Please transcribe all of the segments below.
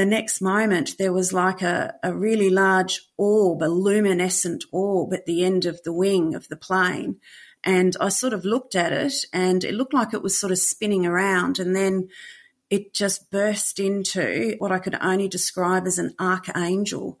The next moment, there was like a, a really large orb, a luminescent orb at the end of the wing of the plane. And I sort of looked at it and it looked like it was sort of spinning around. And then it just burst into what I could only describe as an archangel.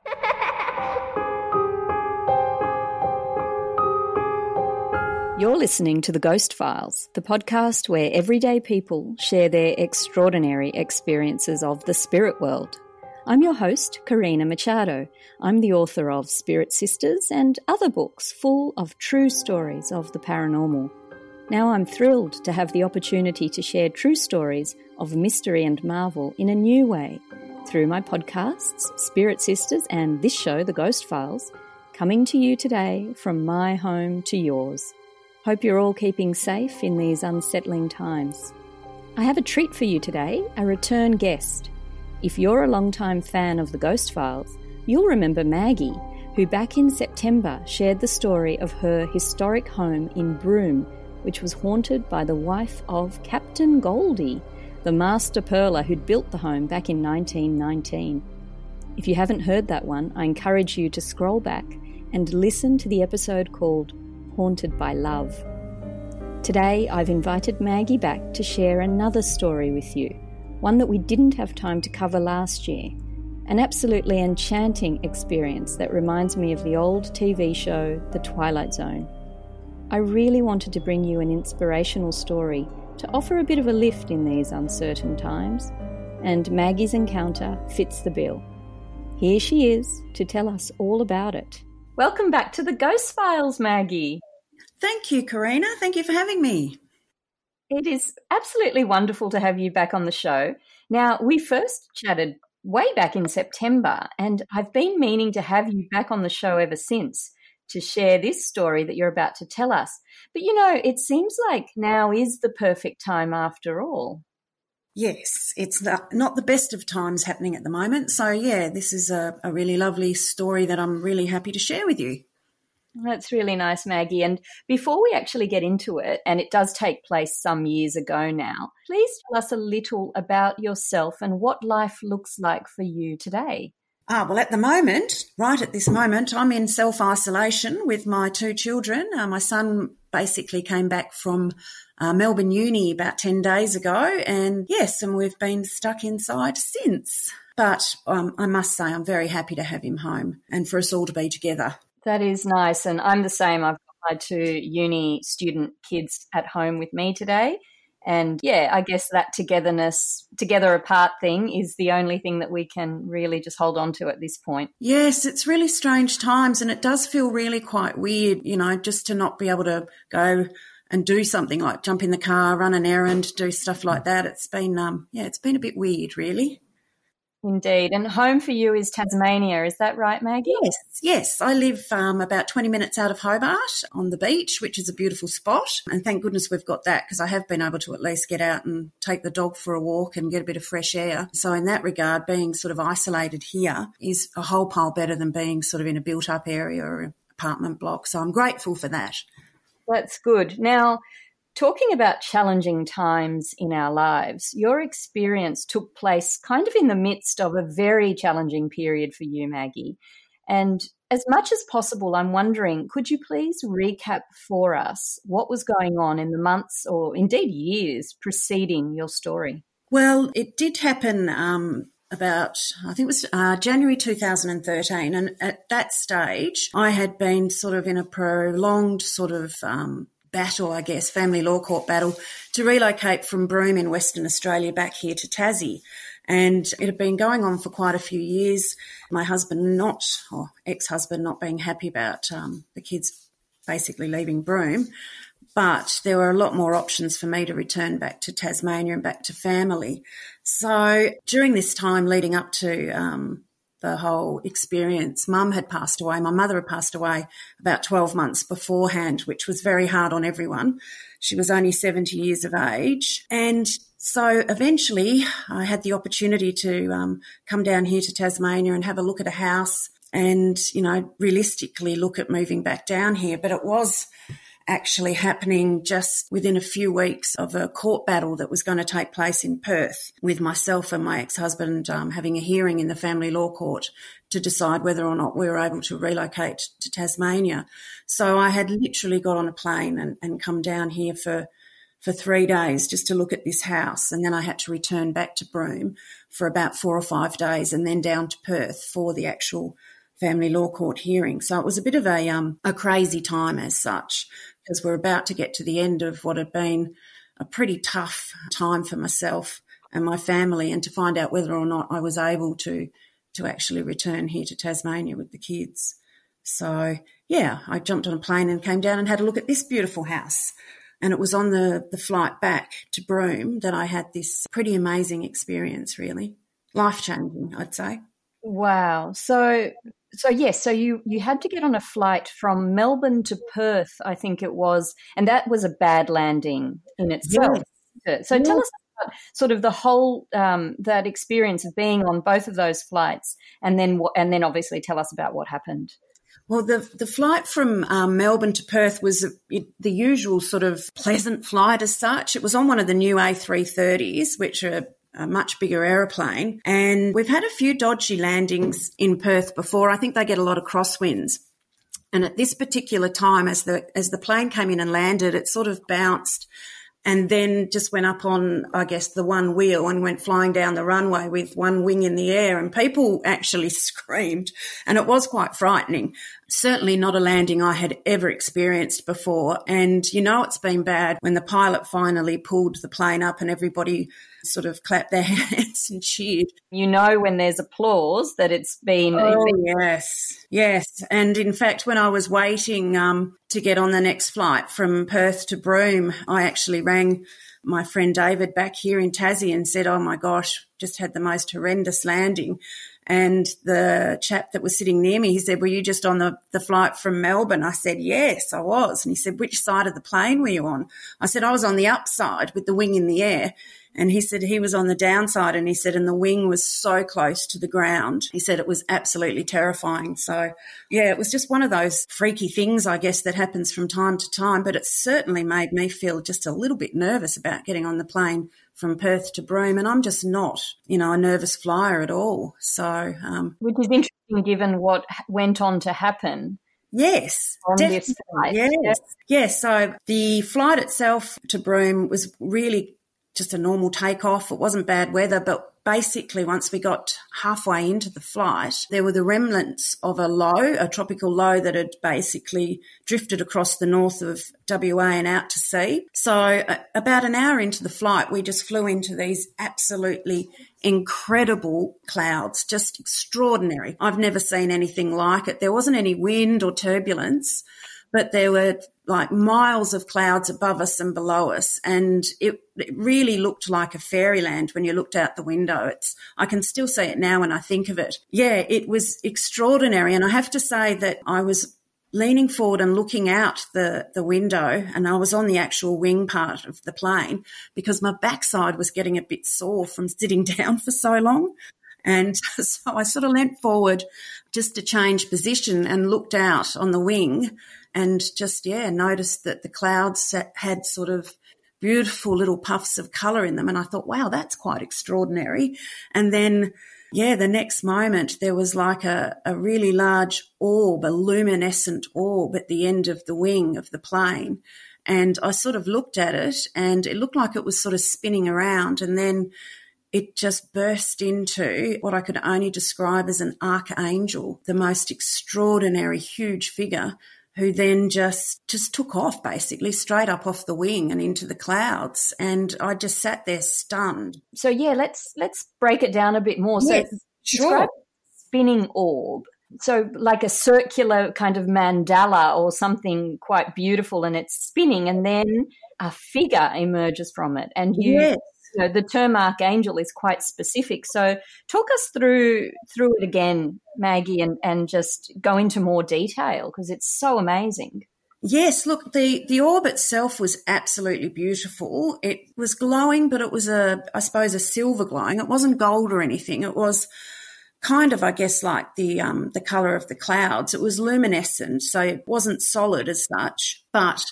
You're listening to The Ghost Files, the podcast where everyday people share their extraordinary experiences of the spirit world. I'm your host, Karina Machado. I'm the author of Spirit Sisters and other books full of true stories of the paranormal. Now I'm thrilled to have the opportunity to share true stories of mystery and marvel in a new way through my podcasts, Spirit Sisters, and this show, The Ghost Files, coming to you today from my home to yours. Hope you're all keeping safe in these unsettling times. I have a treat for you today a return guest. If you're a long-time fan of the Ghost Files, you'll remember Maggie, who back in September shared the story of her historic home in Broome, which was haunted by the wife of Captain Goldie, the master pearler who'd built the home back in 1919. If you haven't heard that one, I encourage you to scroll back and listen to the episode called Haunted by Love. Today, I've invited Maggie back to share another story with you, one that we didn't have time to cover last year. An absolutely enchanting experience that reminds me of the old TV show The Twilight Zone. I really wanted to bring you an inspirational story to offer a bit of a lift in these uncertain times, and Maggie's encounter fits the bill. Here she is to tell us all about it. Welcome back to the Ghost Files, Maggie. Thank you, Karina. Thank you for having me. It is absolutely wonderful to have you back on the show. Now, we first chatted way back in September, and I've been meaning to have you back on the show ever since to share this story that you're about to tell us. But you know, it seems like now is the perfect time after all. Yes, it's the, not the best of times happening at the moment. So, yeah, this is a, a really lovely story that I'm really happy to share with you. That's really nice, Maggie. And before we actually get into it, and it does take place some years ago now, please tell us a little about yourself and what life looks like for you today. Ah, well, at the moment, right at this moment, I'm in self isolation with my two children. Uh, my son basically came back from uh, Melbourne Uni about 10 days ago, and yes, and we've been stuck inside since. But um, I must say, I'm very happy to have him home and for us all to be together. That is nice. And I'm the same. I've got my two uni student kids at home with me today. And yeah, I guess that togetherness, together apart thing is the only thing that we can really just hold on to at this point. Yes, it's really strange times and it does feel really quite weird, you know, just to not be able to go and do something like jump in the car, run an errand, do stuff like that. It's been, um, yeah, it's been a bit weird, really. Indeed. And home for you is Tasmania, is that right, Maggie? Yes, yes. I live um, about 20 minutes out of Hobart on the beach, which is a beautiful spot. And thank goodness we've got that because I have been able to at least get out and take the dog for a walk and get a bit of fresh air. So, in that regard, being sort of isolated here is a whole pile better than being sort of in a built up area or apartment block. So, I'm grateful for that. That's good. Now, Talking about challenging times in our lives, your experience took place kind of in the midst of a very challenging period for you, Maggie. And as much as possible, I'm wondering could you please recap for us what was going on in the months or indeed years preceding your story? Well, it did happen um, about, I think it was uh, January 2013. And at that stage, I had been sort of in a prolonged sort of um, battle, I guess, family law court battle, to relocate from Broome in Western Australia back here to Tassie. And it had been going on for quite a few years. My husband not, or ex-husband not being happy about um, the kids basically leaving Broome. But there were a lot more options for me to return back to Tasmania and back to family. So during this time leading up to um, the whole experience, mum had passed away. My mother had passed away about 12 months beforehand, which was very hard on everyone. She was only 70 years of age. And so eventually I had the opportunity to um, come down here to Tasmania and have a look at a house and, you know, realistically look at moving back down here. But it was actually happening just within a few weeks of a court battle that was going to take place in Perth with myself and my ex-husband um, having a hearing in the family law court to decide whether or not we were able to relocate to Tasmania. So I had literally got on a plane and, and come down here for for three days just to look at this house. And then I had to return back to Broome for about four or five days and then down to Perth for the actual family law court hearing. So it was a bit of a, um, a crazy time as such because we're about to get to the end of what had been a pretty tough time for myself and my family and to find out whether or not I was able to to actually return here to Tasmania with the kids. So yeah, I jumped on a plane and came down and had a look at this beautiful house. And it was on the, the flight back to Broome that I had this pretty amazing experience, really. Life changing, I'd say. Wow. So so yes, so you you had to get on a flight from Melbourne to Perth, I think it was, and that was a bad landing in itself. Yes. So yes. tell us about sort of the whole um, that experience of being on both of those flights, and then and then obviously tell us about what happened. Well, the the flight from um, Melbourne to Perth was the usual sort of pleasant flight as such. It was on one of the new A330s, which are a much bigger aeroplane. And we've had a few dodgy landings in Perth before. I think they get a lot of crosswinds. And at this particular time, as the as the plane came in and landed, it sort of bounced and then just went up on, I guess, the one wheel and went flying down the runway with one wing in the air. And people actually screamed, and it was quite frightening. Certainly not a landing I had ever experienced before. And you know, it's been bad when the pilot finally pulled the plane up and everybody sort of clapped their hands and cheered. You know, when there's applause, that it's been. Oh, yes. Yes. And in fact, when I was waiting um, to get on the next flight from Perth to Broome, I actually rang my friend David back here in Tassie and said, Oh my gosh, just had the most horrendous landing. And the chap that was sitting near me, he said, Were you just on the, the flight from Melbourne? I said, Yes, I was. And he said, Which side of the plane were you on? I said, I was on the upside with the wing in the air. And he said he was on the downside and he said, and the wing was so close to the ground. He said it was absolutely terrifying. So, yeah, it was just one of those freaky things, I guess, that happens from time to time. But it certainly made me feel just a little bit nervous about getting on the plane from Perth to Broome. And I'm just not, you know, a nervous flyer at all. So, um, which is interesting given what went on to happen. Yes, definitely. Yes. yes. So the flight itself to Broome was really just a normal takeoff. It wasn't bad weather, but basically once we got halfway into the flight, there were the remnants of a low, a tropical low that had basically drifted across the north of WA and out to sea. So uh, about an hour into the flight, we just flew into these absolutely incredible clouds, just extraordinary. I've never seen anything like it. There wasn't any wind or turbulence but there were like miles of clouds above us and below us. And it, it, really looked like a fairyland when you looked out the window. It's, I can still see it now when I think of it. Yeah, it was extraordinary. And I have to say that I was leaning forward and looking out the, the window and I was on the actual wing part of the plane because my backside was getting a bit sore from sitting down for so long. And so I sort of leant forward just to change position and looked out on the wing and just, yeah, noticed that the clouds had sort of beautiful little puffs of color in them. And I thought, wow, that's quite extraordinary. And then, yeah, the next moment there was like a, a really large orb, a luminescent orb at the end of the wing of the plane. And I sort of looked at it and it looked like it was sort of spinning around. And then it just burst into what I could only describe as an archangel, the most extraordinary, huge figure who then just just took off basically straight up off the wing and into the clouds and I just sat there stunned. So yeah, let's let's break it down a bit more. Yes, so sure. spinning orb. So, like a circular kind of mandala or something quite beautiful, and it's spinning, and then a figure emerges from it. And you, yes. You know, the term archangel is quite specific. So, talk us through through it again, Maggie, and, and just go into more detail because it's so amazing. Yes, look, the, the orb itself was absolutely beautiful. It was glowing, but it was a, I suppose, a silver glowing. It wasn't gold or anything. It was kind of, I guess, like the um, the color of the clouds. It was luminescent, so it wasn't solid as such. But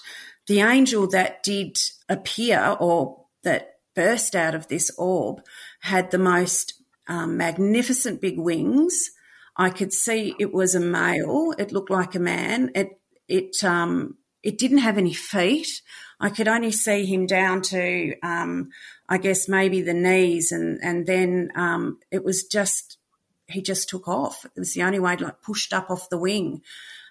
the angel that did appear or that burst out of this orb had the most um, magnificent big wings. I could see it was a male. It looked like a man. It it um, it didn't have any feet. I could only see him down to, um, I guess, maybe the knees, and and then um, it was just he just took off. It was the only way, like pushed up off the wing.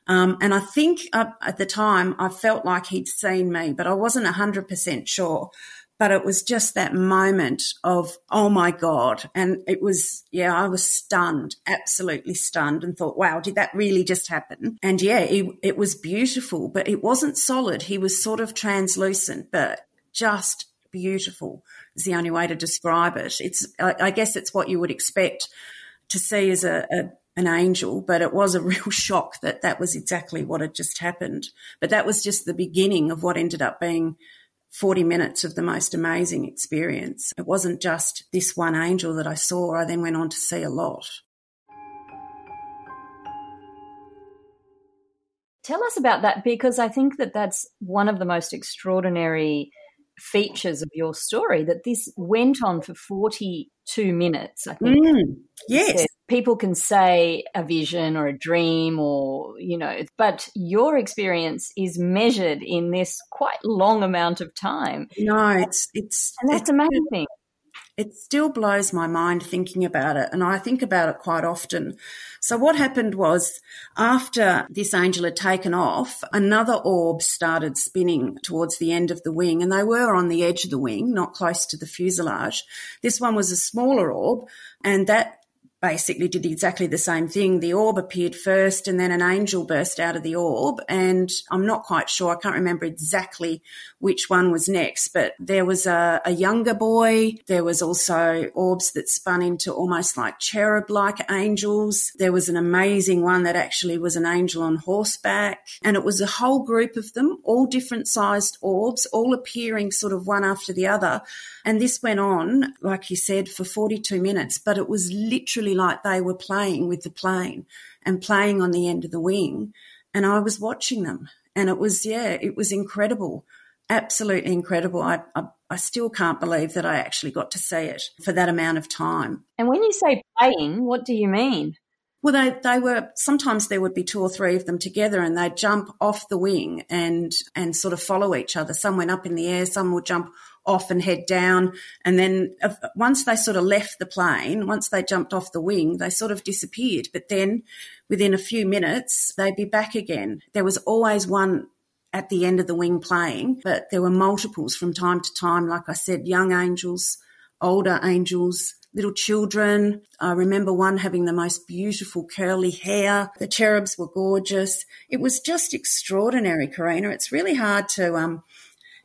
Um, and I think uh, at the time I felt like he'd seen me, but I wasn't hundred percent sure but it was just that moment of, oh my God. And it was, yeah, I was stunned, absolutely stunned and thought, wow, did that really just happen? And yeah, it, it was beautiful, but it wasn't solid. He was sort of translucent, but just beautiful is the only way to describe it. It's, I, I guess it's what you would expect to see as a, a an angel, but it was a real shock that that was exactly what had just happened. But that was just the beginning of what ended up being 40 minutes of the most amazing experience. It wasn't just this one angel that I saw, I then went on to see a lot. Tell us about that because I think that that's one of the most extraordinary features of your story that this went on for 42 minutes, I think. Mm, yes people can say a vision or a dream or you know but your experience is measured in this quite long amount of time. No it's it's and that's it's, amazing. it still blows my mind thinking about it and i think about it quite often. So what happened was after this angel had taken off another orb started spinning towards the end of the wing and they were on the edge of the wing not close to the fuselage. This one was a smaller orb and that basically did exactly the same thing. The orb appeared first and then an angel burst out of the orb. And I'm not quite sure. I can't remember exactly which one was next, but there was a, a younger boy. There was also orbs that spun into almost like cherub like angels. There was an amazing one that actually was an angel on horseback. And it was a whole group of them, all different sized orbs, all appearing sort of one after the other. And this went on, like you said, for 42 minutes, but it was literally literally like they were playing with the plane and playing on the end of the wing. And I was watching them. And it was, yeah, it was incredible. Absolutely incredible. I, I, I still can't believe that I actually got to see it for that amount of time. And when you say playing, what do you mean? Well, they, they were sometimes there would be two or three of them together, and they'd jump off the wing and and sort of follow each other. Some went up in the air, some would jump off and head down. And then once they sort of left the plane, once they jumped off the wing, they sort of disappeared. But then within a few minutes, they'd be back again. There was always one at the end of the wing playing, but there were multiples from time to time. Like I said, young angels, older angels, little children. I remember one having the most beautiful curly hair. The cherubs were gorgeous. It was just extraordinary, Karina. It's really hard to um,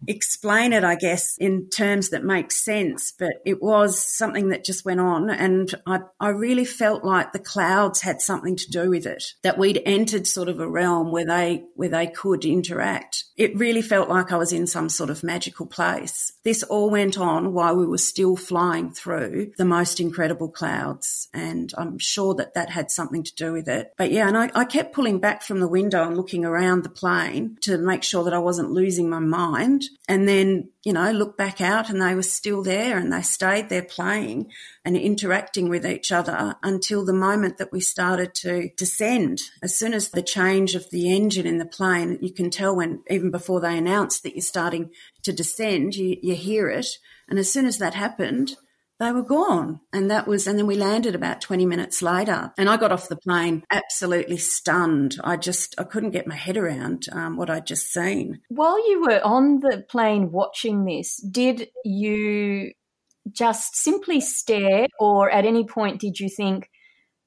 explain it, I guess, in terms that make sense. But it was something that just went on. And I, I really felt like the clouds had something to do with it, that we'd entered sort of a realm where they, where they could interact. It really felt like I was in some sort of magical place. This all went on while we were still flying through the most incredible clouds. And I'm sure that that had something to do with it. But yeah, and I, I kept pulling back from the window and looking around the plane to make sure that I wasn't losing my mind and then, you know, look back out and they were still there and they stayed there playing and interacting with each other until the moment that we started to descend. As soon as the change of the engine in the plane, you can tell when, even before they announced that you're starting to descend, you, you hear it. And as soon as that happened, they were gone. And that was, and then we landed about 20 minutes later. And I got off the plane absolutely stunned. I just, I couldn't get my head around um, what I'd just seen. While you were on the plane watching this, did you just simply stare, or at any point did you think,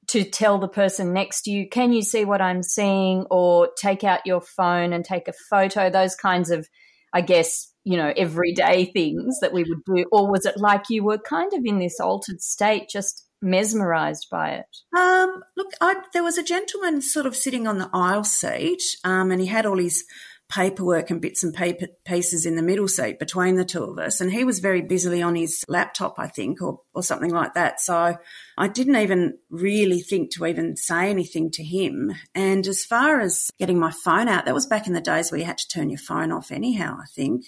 to to tell the person next to you, can you see what I'm seeing? Or take out your phone and take a photo, those kinds of, I guess, you know, everyday things that we would do? Or was it like you were kind of in this altered state, just mesmerized by it? Um, look, I, there was a gentleman sort of sitting on the aisle seat, um, and he had all his paperwork and bits and paper pieces in the middle seat between the two of us. And he was very busily on his laptop, I think, or, or something like that. So I didn't even really think to even say anything to him. And as far as getting my phone out, that was back in the days where you had to turn your phone off anyhow, I think.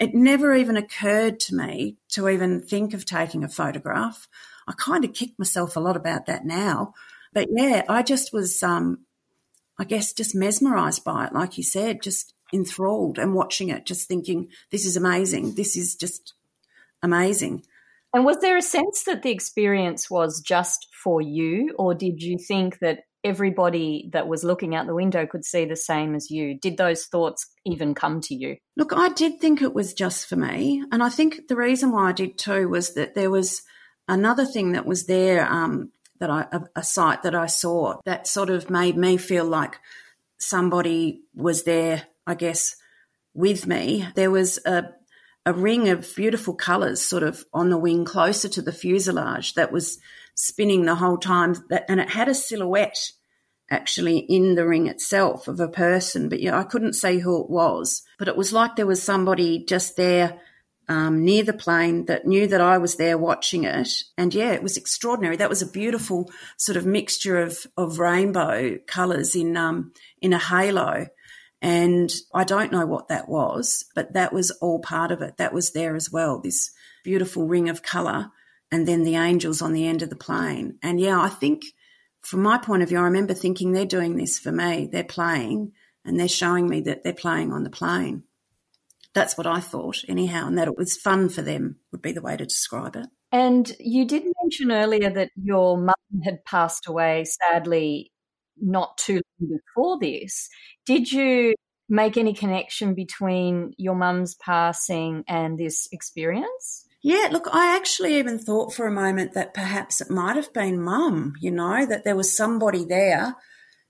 It never even occurred to me to even think of taking a photograph. I kind of kick myself a lot about that now. But yeah, I just was, um, I guess, just mesmerized by it. Like you said, just enthralled and watching it, just thinking, this is amazing. This is just amazing. And was there a sense that the experience was just for you, or did you think that everybody that was looking out the window could see the same as you? Did those thoughts even come to you? Look, I did think it was just for me. And I think the reason why I did too was that there was another thing that was there um, that I, a, a sight that I saw that sort of made me feel like somebody was there I guess, with me. There was a, a ring of beautiful colours sort of on the wing closer to the fuselage that was spinning the whole time. And it had a silhouette actually in the ring itself of a person, but yeah, I couldn't say who it was. But it was like there was somebody just there um, near the plane that knew that I was there watching it. And yeah, it was extraordinary. That was a beautiful sort of mixture of, of rainbow colours in um, in a halo. And I don't know what that was, but that was all part of it. That was there as well, this beautiful ring of colour, and then the angels on the end of the plane. And yeah, I think from my point of view, I remember thinking they're doing this for me. They're playing and they're showing me that they're playing on the plane. That's what I thought, anyhow, and that it was fun for them would be the way to describe it. And you did mention earlier that your mum had passed away sadly not too long before this. Did you make any connection between your mum's passing and this experience? Yeah, look, I actually even thought for a moment that perhaps it might have been mum, you know, that there was somebody there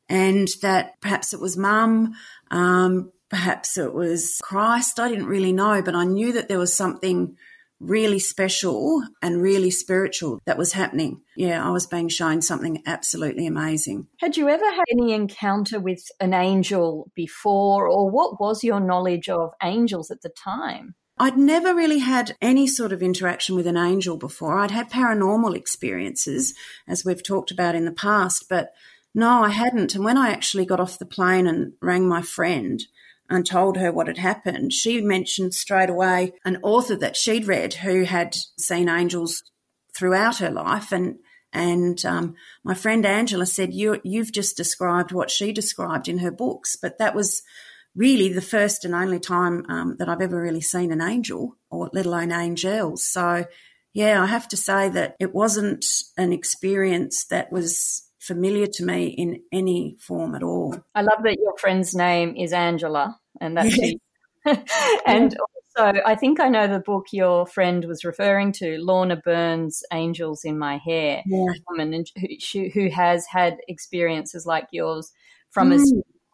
and that perhaps it was mum, um, perhaps it was Christ. I didn't really know, but I knew that there was something really special and really spiritual that was happening. Yeah, I was being shown something absolutely amazing. Had you ever had any encounter with an angel before, or what was your knowledge of angels at the time? I'd never really had any sort of interaction with an angel before. I'd had paranormal experiences, as we've talked about in the past, but no, I hadn't. And when I actually got off the plane and rang my friend, and told her what had happened, she mentioned straight away an author that she'd read who had seen angels throughout her life. And and um, my friend Angela said, you, "You've just described what she described in her books." But that was really the first and only time um, that I've ever really seen an angel, or let alone angels. So, yeah, I have to say that it wasn't an experience that was familiar to me in any form at all. I love that your friend's name is Angela, and that's and also, I think I know the book your friend was referring to, Lorna Byrne's "Angels in My Hair," yeah. woman who, who has had experiences like yours from mm. as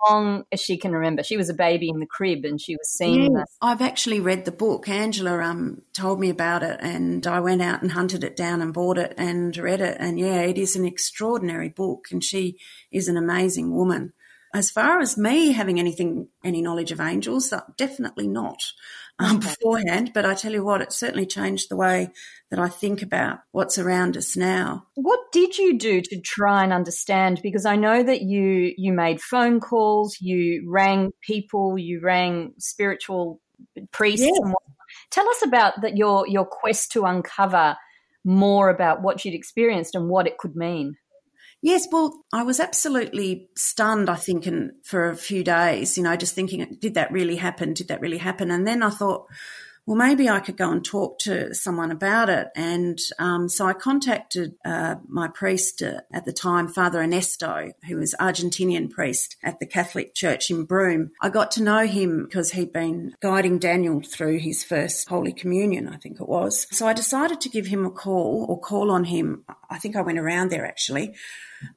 long as she can remember. She was a baby in the crib and she was seeing yes, I've actually read the book. Angela um, told me about it and I went out and hunted it down and bought it and read it. And yeah, it is an extraordinary book and she is an amazing woman. As far as me having anything, any knowledge of angels, definitely not um, beforehand. But I tell you what, it certainly changed the way that I think about what's around us now. What did you do to try and understand? Because I know that you you made phone calls, you rang people, you rang spiritual priests. Yeah. Tell us about that your your quest to uncover more about what you'd experienced and what it could mean. Yes, well, I was absolutely stunned, I think, and for a few days, you know, just thinking, did that really happen? Did that really happen? And then I thought, well, maybe I could go and talk to someone about it. And um, so I contacted uh, my priest uh, at the time, Father Ernesto, who was Argentinian priest at the Catholic Church in Broome. I got to know him because he'd been guiding Daniel through his first Holy Communion, I think it was. So I decided to give him a call or call on him. I think I went around there actually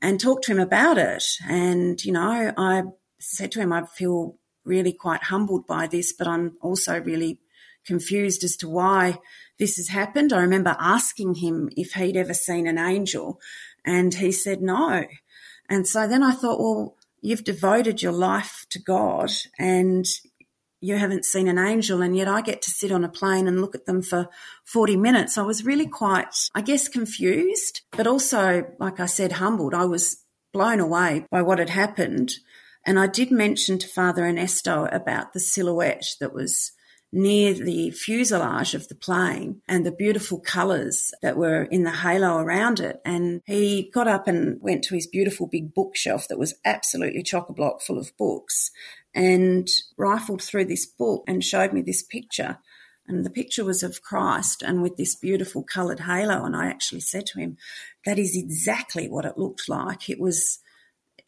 and talked to him about it. And, you know, I said to him, I feel really quite humbled by this, but I'm also really confused as to why this has happened. I remember asking him if he'd ever seen an angel, and he said no. And so then I thought, well, you've devoted your life to God and you haven't seen an angel, and yet I get to sit on a plane and look at them for 40 minutes. I was really quite, I guess, confused, but also, like I said, humbled. I was blown away by what had happened. And I did mention to Father Ernesto about the silhouette that was near the fuselage of the plane and the beautiful colours that were in the halo around it. And he got up and went to his beautiful big bookshelf that was absolutely chock a block full of books and rifled through this book and showed me this picture. And the picture was of Christ and with this beautiful coloured halo. And I actually said to him, that is exactly what it looked like. It was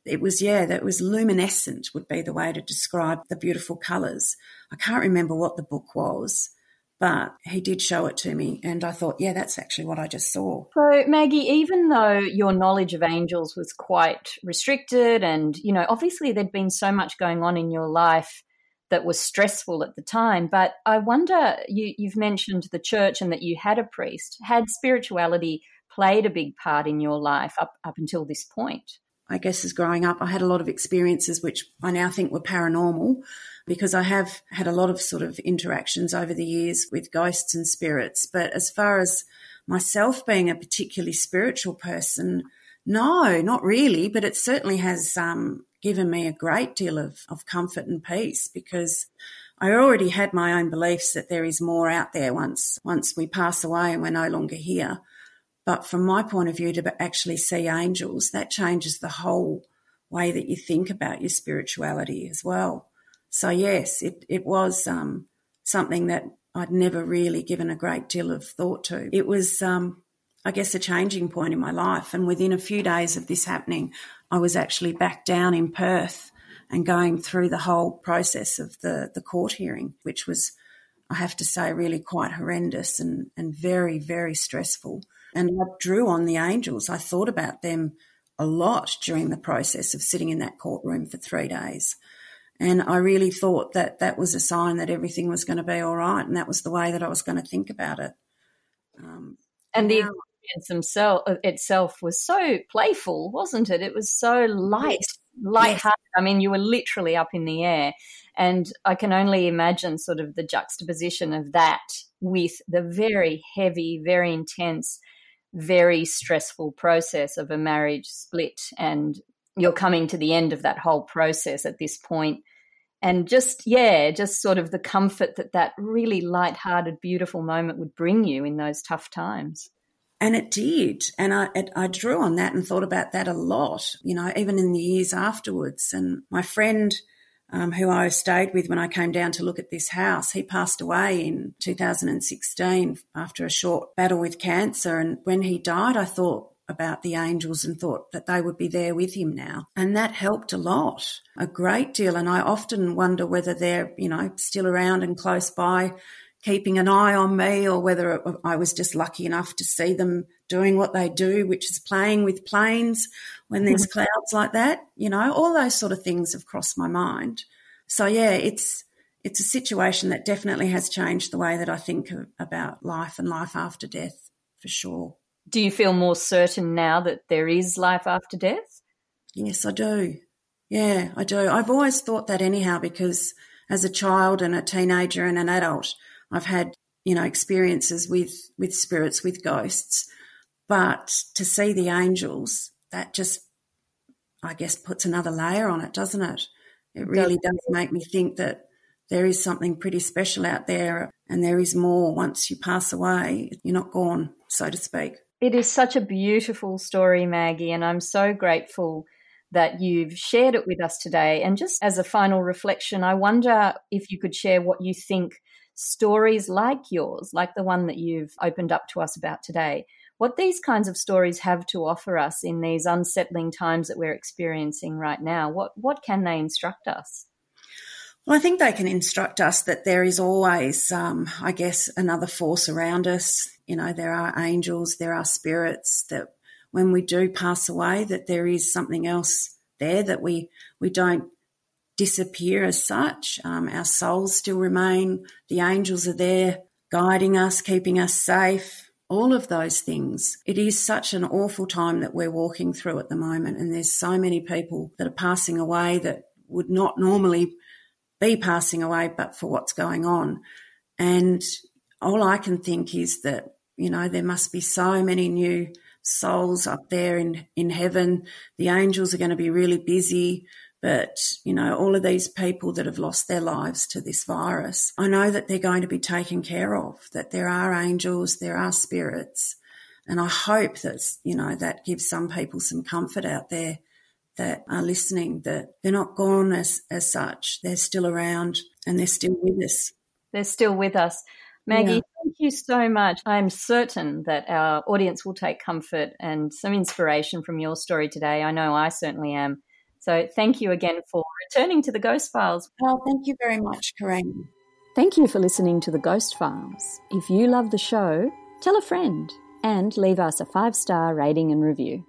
it was yeah that was luminescent would be the way to describe the beautiful colors i can't remember what the book was but he did show it to me and i thought yeah that's actually what i just saw. So maggie even though your knowledge of angels was quite restricted and you know obviously there'd been so much going on in your life that was stressful at the time but i wonder you, you've mentioned the church and that you had a priest. Had spirituality played a big part in your life up, up until this point I guess as growing up, I had a lot of experiences which I now think were paranormal because I have had a lot of sort of interactions over the years with ghosts and spirits. But as far as myself being a particularly spiritual person, no, not really. But it certainly has um, given me a great deal of, of comfort and peace because I already had my own beliefs that there is more out there once once we pass away and we're no longer here. But from my point of view, to actually see angels, that changes the whole way that you think about your spirituality as well. So, yes, it, it was um, something that I'd never really given a great deal of thought to. It was, um, I guess, a changing point in my life. And within a few days of this happening, I was actually back down in Perth and going through the whole process of the, the court hearing, which was, I have to say, really quite horrendous and, and very, very stressful. And I drew on the angels. I thought about them a lot during the process of sitting in that courtroom for three days. And I really thought that that was a sign that everything was going to be all right. And that was the way that I was going to think about it. Um, and the experience themself, uh, itself was so playful, wasn't it? It was so light. Light-hearted. Yes. I mean, you were literally up in the air. And I can only imagine sort of the juxtaposition of that with the very heavy, very intense very stressful process of a marriage split and you're coming to the end of that whole process at this point and just yeah just sort of the comfort that that really light-hearted beautiful moment would bring you in those tough times and it did and I, it, I drew on that and thought about that a lot you know even in the years afterwards and my friend um, who I stayed with when I came down to look at this house. He passed away in 2016 after a short battle with cancer. And when he died, I thought about the angels and thought that they would be there with him now. And that helped a lot, a great deal. And I often wonder whether they're, you know, still around and close by keeping an eye on me or whether I was just lucky enough to see them doing what they do, which is playing with planes when there's mm-hmm. clouds like that. You know, all those sort of things have crossed my mind. So yeah, it's it's a situation that definitely has changed the way that I think about life and life after death, for sure. Do you feel more certain now that there is life after death? Yes, I do. Yeah, I do. I've always thought that anyhow because as a child and a teenager and an adult, I've had, you know, experiences with, with spirits, with ghosts. But to see the angels, that just, I guess, puts another layer on it, doesn't it? It really does make me think that there is something pretty special out there and there is more once you pass away. You're not gone, so to speak. It is such a beautiful story, Maggie, and I'm so grateful that you've shared it with us today. And just as a final reflection, I wonder if you could share what you think stories like yours, like the one that you've opened up to us about today, what these kinds of stories have to offer us in these unsettling times that we're experiencing right now. What what can they instruct us? Well, I think they can instruct us that there is always, um, I guess, another force around us. You know, there are angels, there are spirits that when we do pass away, that there is something else there that we we don't disappear as such. Um, our souls still remain. The angels are there guiding us, keeping us safe. All of those things. It is such an awful time that we're walking through at the moment, and there's so many people that are passing away that would not normally be passing away, but for what's going on. And all I can think is that, you know, there must be so many new souls up there in, in heaven. The angels are going to be really busy. But, you know, all of these people that have lost their lives to this virus, I know that they're going to be taken care of, that there are angels, there are spirits. And I hope that, you know, that gives some people some comfort out there that are listening that they're not gone as, as such. They're still around and they're still with us. They're still with us. Maggie, yeah. thank you so much. I'm certain that our audience will take comfort and some inspiration from your story today. I know I certainly am. So thank you again for returning to the Ghost Files. Well, thank you very much, Corinne. Thank you for listening to the Ghost Files. If you love the show, tell a friend and leave us a five star rating and review.